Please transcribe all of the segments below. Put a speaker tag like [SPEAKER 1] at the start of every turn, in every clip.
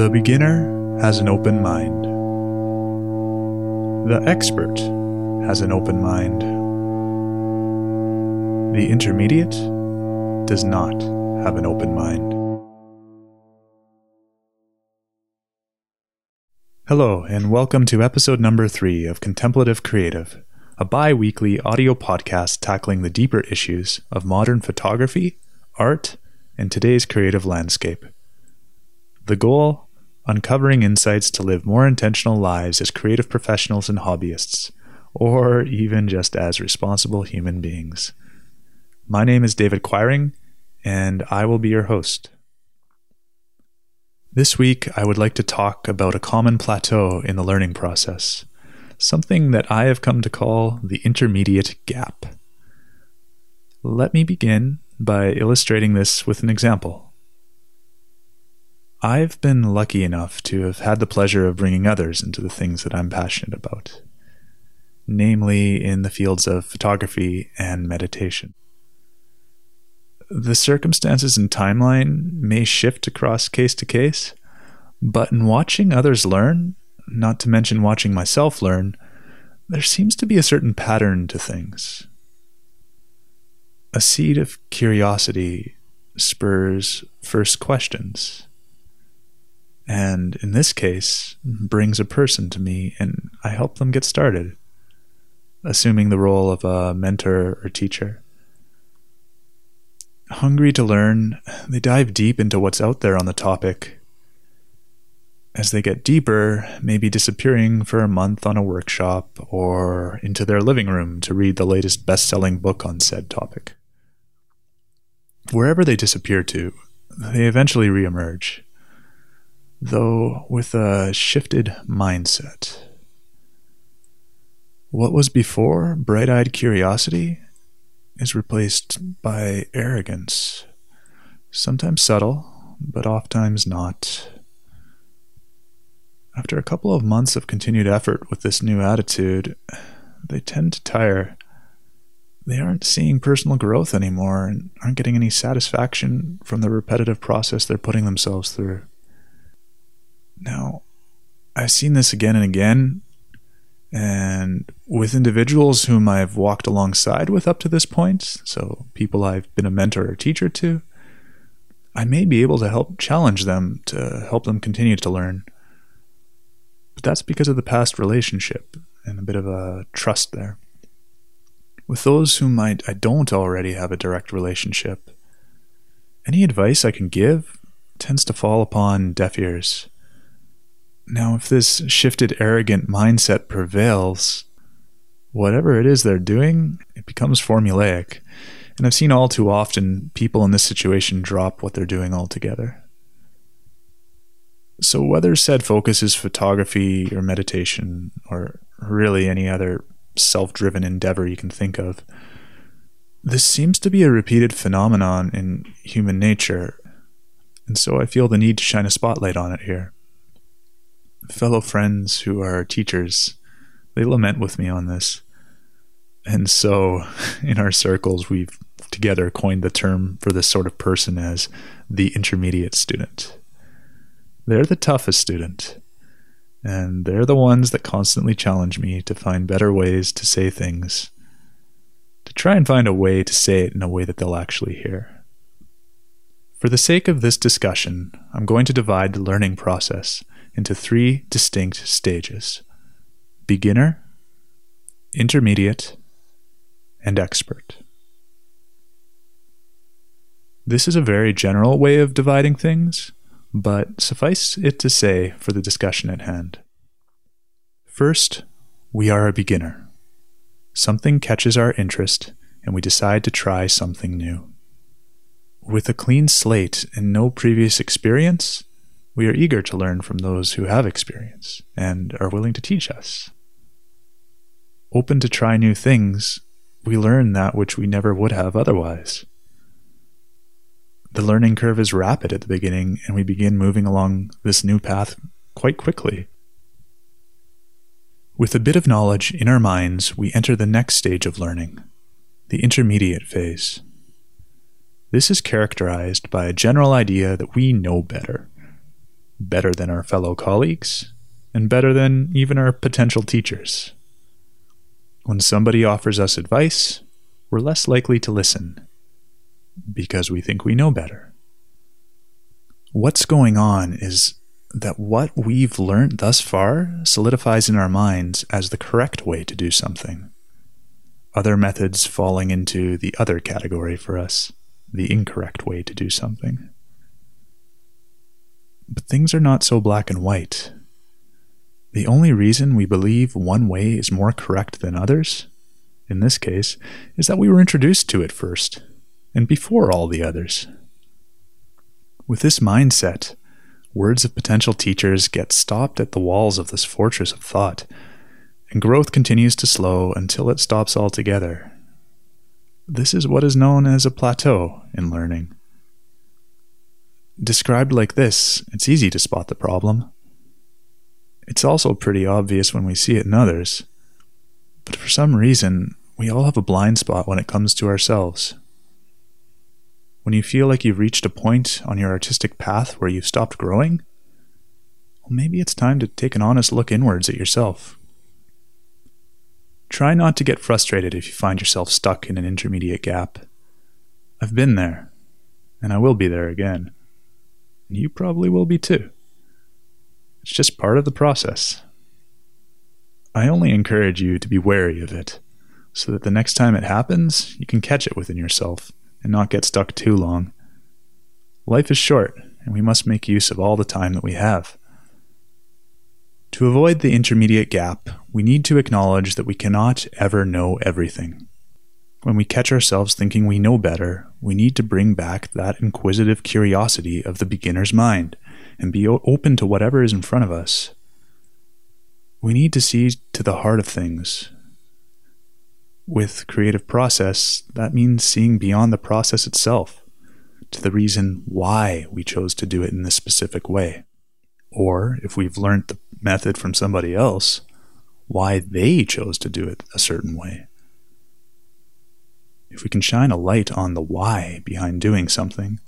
[SPEAKER 1] The beginner has an open mind. The expert has an open mind. The intermediate does not have an open mind. Hello, and welcome to episode number three of Contemplative Creative, a bi weekly audio podcast tackling the deeper issues of modern photography, art, and today's creative landscape. The goal uncovering insights to live more intentional lives as creative professionals and hobbyists, or even just as responsible human beings. My name is David Quiring, and I will be your host. This week, I would like to talk about a common plateau in the learning process, something that I have come to call the intermediate gap. Let me begin by illustrating this with an example. I've been lucky enough to have had the pleasure of bringing others into the things that I'm passionate about, namely in the fields of photography and meditation. The circumstances and timeline may shift across case to case, but in watching others learn, not to mention watching myself learn, there seems to be a certain pattern to things. A seed of curiosity spurs first questions and in this case brings a person to me and I help them get started, assuming the role of a mentor or teacher. Hungry to learn, they dive deep into what's out there on the topic. As they get deeper, maybe disappearing for a month on a workshop or into their living room to read the latest best selling book on said topic. Wherever they disappear to, they eventually reemerge though with a shifted mindset. What was before bright eyed curiosity is replaced by arrogance, sometimes subtle, but oftentimes not. After a couple of months of continued effort with this new attitude, they tend to tire. They aren't seeing personal growth anymore and aren't getting any satisfaction from the repetitive process they're putting themselves through. Now, I've seen this again and again, and with individuals whom I've walked alongside with up to this point, so people I've been a mentor or teacher to, I may be able to help challenge them to help them continue to learn. But that's because of the past relationship and a bit of a trust there. With those whom I, I don't already have a direct relationship, any advice I can give tends to fall upon deaf ears. Now, if this shifted, arrogant mindset prevails, whatever it is they're doing, it becomes formulaic. And I've seen all too often people in this situation drop what they're doing altogether. So, whether said focus is photography or meditation, or really any other self driven endeavor you can think of, this seems to be a repeated phenomenon in human nature. And so I feel the need to shine a spotlight on it here fellow friends who are teachers, they lament with me on this. And so in our circles, we've together coined the term for this sort of person as the intermediate student. They're the toughest student. And they're the ones that constantly challenge me to find better ways to say things, to try and find a way to say it in a way that they'll actually hear. For the sake of this discussion, I'm going to divide the learning process into three distinct stages beginner, intermediate, and expert. This is a very general way of dividing things, but suffice it to say for the discussion at hand. First, we are a beginner. Something catches our interest, and we decide to try something new. With a clean slate and no previous experience, we are eager to learn from those who have experience and are willing to teach us. Open to try new things, we learn that which we never would have otherwise. The learning curve is rapid at the beginning, and we begin moving along this new path quite quickly. With a bit of knowledge in our minds, we enter the next stage of learning, the intermediate phase. This is characterized by a general idea that we know better better than our fellow colleagues, and better than even our potential teachers. When somebody offers us advice, we're less likely to listen because we think we know better. What's going on is that what we've learned thus far solidifies in our minds as the correct way to do something. Other methods falling into the other category for us, the incorrect way to do something. But things are not so black and white. The only reason we believe one way is more correct than others, in this case, is that we were introduced to it first, and before all the others. With this mindset, words of potential teachers get stopped at the walls of this fortress of thought, and growth continues to slow until it stops altogether. This is what is known as a plateau in learning. Described like this, it's easy to spot the problem. It's also pretty obvious when we see it in others. But for some reason, we all have a blind spot when it comes to ourselves. When you feel like you've reached a point on your artistic path where you've stopped growing, well, maybe it's time to take an honest look inwards at yourself. Try not to get frustrated if you find yourself stuck in an intermediate gap. I've been there, and I will be there again. You probably will be too. It's just part of the process. I only encourage you to be wary of it, so that the next time it happens, you can catch it within yourself and not get stuck too long. Life is short, and we must make use of all the time that we have. To avoid the intermediate gap, we need to acknowledge that we cannot ever know everything. When we catch ourselves thinking we know better, we need to bring back that inquisitive curiosity of the beginner's mind and be open to whatever is in front of us. We need to see to the heart of things, with creative process, that means seeing beyond the process itself to the reason why we chose to do it in this specific way. Or if we've learned the method from somebody else, why they chose to do it a certain way. If we can shine a light on the why behind doing something,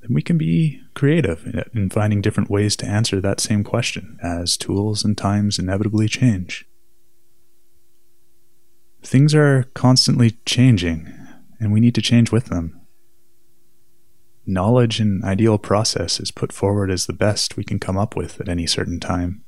[SPEAKER 1] then we can be creative in finding different ways to answer that same question as tools and times inevitably change. Things are constantly changing, and we need to change with them. Knowledge and ideal process is put forward as the best we can come up with at any certain time.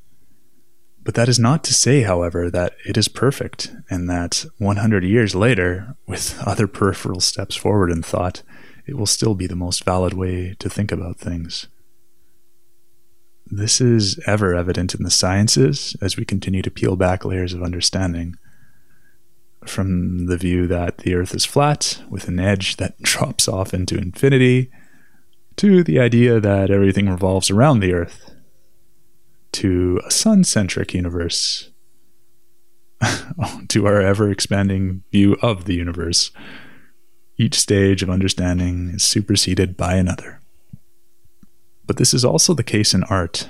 [SPEAKER 1] But that is not to say, however, that it is perfect, and that 100 years later, with other peripheral steps forward in thought, it will still be the most valid way to think about things. This is ever evident in the sciences as we continue to peel back layers of understanding from the view that the Earth is flat with an edge that drops off into infinity, to the idea that everything revolves around the Earth, to a sun centric universe, to our ever expanding view of the universe. Each stage of understanding is superseded by another. But this is also the case in art,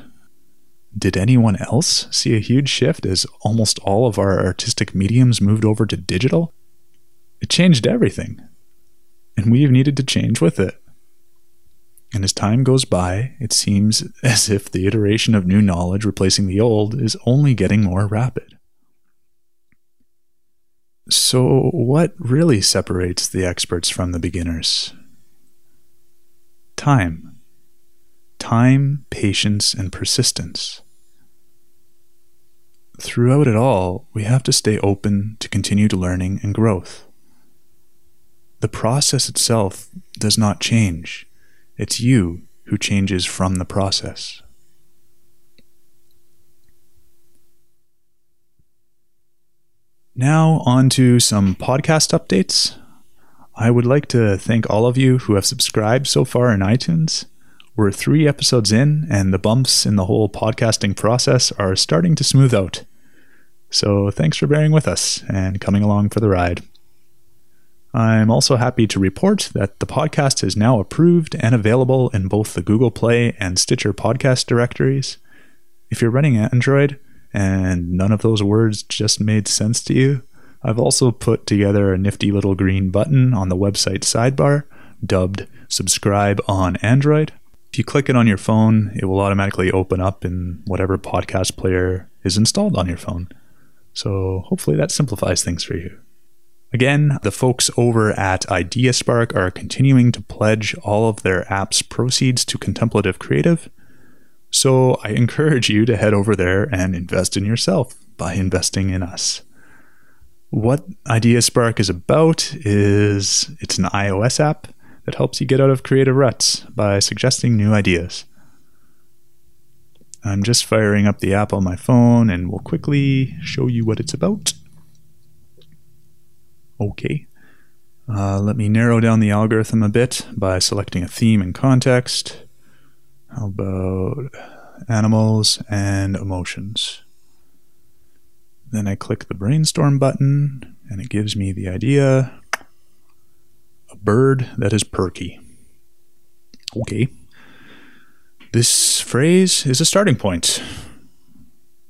[SPEAKER 1] did anyone else see a huge shift as almost all of our artistic mediums moved over to digital? It changed everything, and we've needed to change with it. And as time goes by, it seems as if the iteration of new knowledge replacing the old is only getting more rapid. So, what really separates the experts from the beginners? Time. Time, patience, and persistence throughout it all, we have to stay open to continued learning and growth. The process itself does not change, it's you who changes from the process. Now, on to some podcast updates. I would like to thank all of you who have subscribed so far in iTunes. We're three episodes in, and the bumps in the whole podcasting process are starting to smooth out. So thanks for bearing with us and coming along for the ride. I'm also happy to report that the podcast is now approved and available in both the Google Play and Stitcher podcast directories. If you're running Android and none of those words just made sense to you, I've also put together a nifty little green button on the website sidebar dubbed Subscribe on Android If you click it on your phone, it will automatically open up in whatever podcast player is installed on your phone. So hopefully that simplifies things for you. Again, the folks over at IdeaSpark are continuing to pledge all of their app's proceeds to Contemplative Creative. So I encourage you to head over there and invest in yourself by investing in us. What IdeaSpark is about is it's an iOS app that helps you get out of creative ruts by suggesting new ideas. I'm just firing up the app on my phone and we'll quickly show you what it's about. Okay. Uh, let me narrow down the algorithm a bit by selecting a theme and context. How about animals and emotions? Then I click the brainstorm button and it gives me the idea a bird that is perky. Okay. This phrase is a starting point.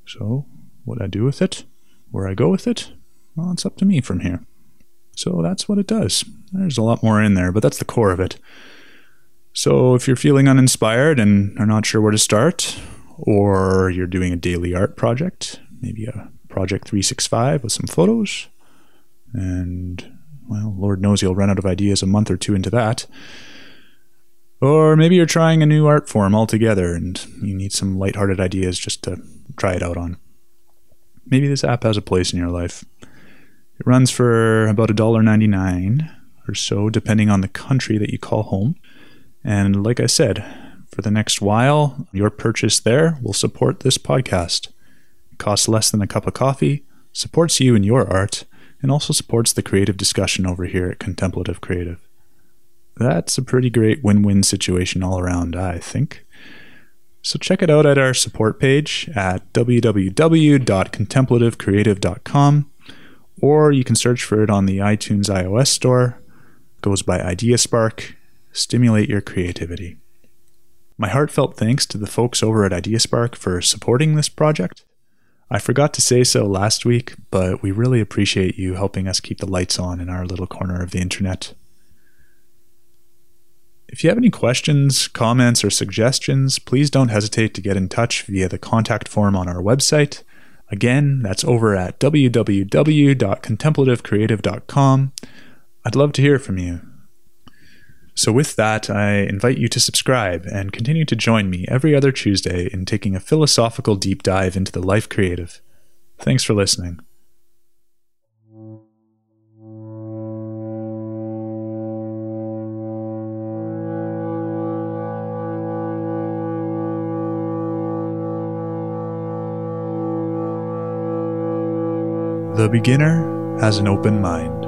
[SPEAKER 1] So, what I do with it, where I go with it, well, it's up to me from here. So that's what it does. There's a lot more in there, but that's the core of it. So if you're feeling uninspired and are not sure where to start, or you're doing a daily art project, maybe a project 365 with some photos, and well, Lord knows you'll run out of ideas a month or two into that. Or maybe you're trying a new art form altogether and you need some lighthearted ideas just to try it out on. Maybe this app has a place in your life. It runs for about $1.99 or so, depending on the country that you call home. And like I said, for the next while, your purchase there will support this podcast. It costs less than a cup of coffee, supports you and your art, and also supports the creative discussion over here at Contemplative Creative. That's a pretty great win win situation all around, I think. So check it out at our support page at www.contemplativecreative.com or you can search for it on the iTunes iOS store. It goes by IdeaSpark. Stimulate your creativity. My heartfelt thanks to the folks over at IdeaSpark for supporting this project. I forgot to say so last week, but we really appreciate you helping us keep the lights on in our little corner of the internet. If you have any questions, comments, or suggestions, please don't hesitate to get in touch via the contact form on our website Again, that's over at www.contemplativecreative.com. I'd love to hear from you. So, with that, I invite you to subscribe and continue to join me every other Tuesday in taking a philosophical deep dive into the life creative. Thanks for listening. The beginner has an open mind.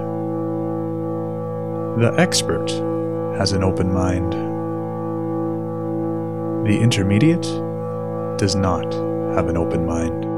[SPEAKER 1] The expert has an open mind. The intermediate does not have an open mind.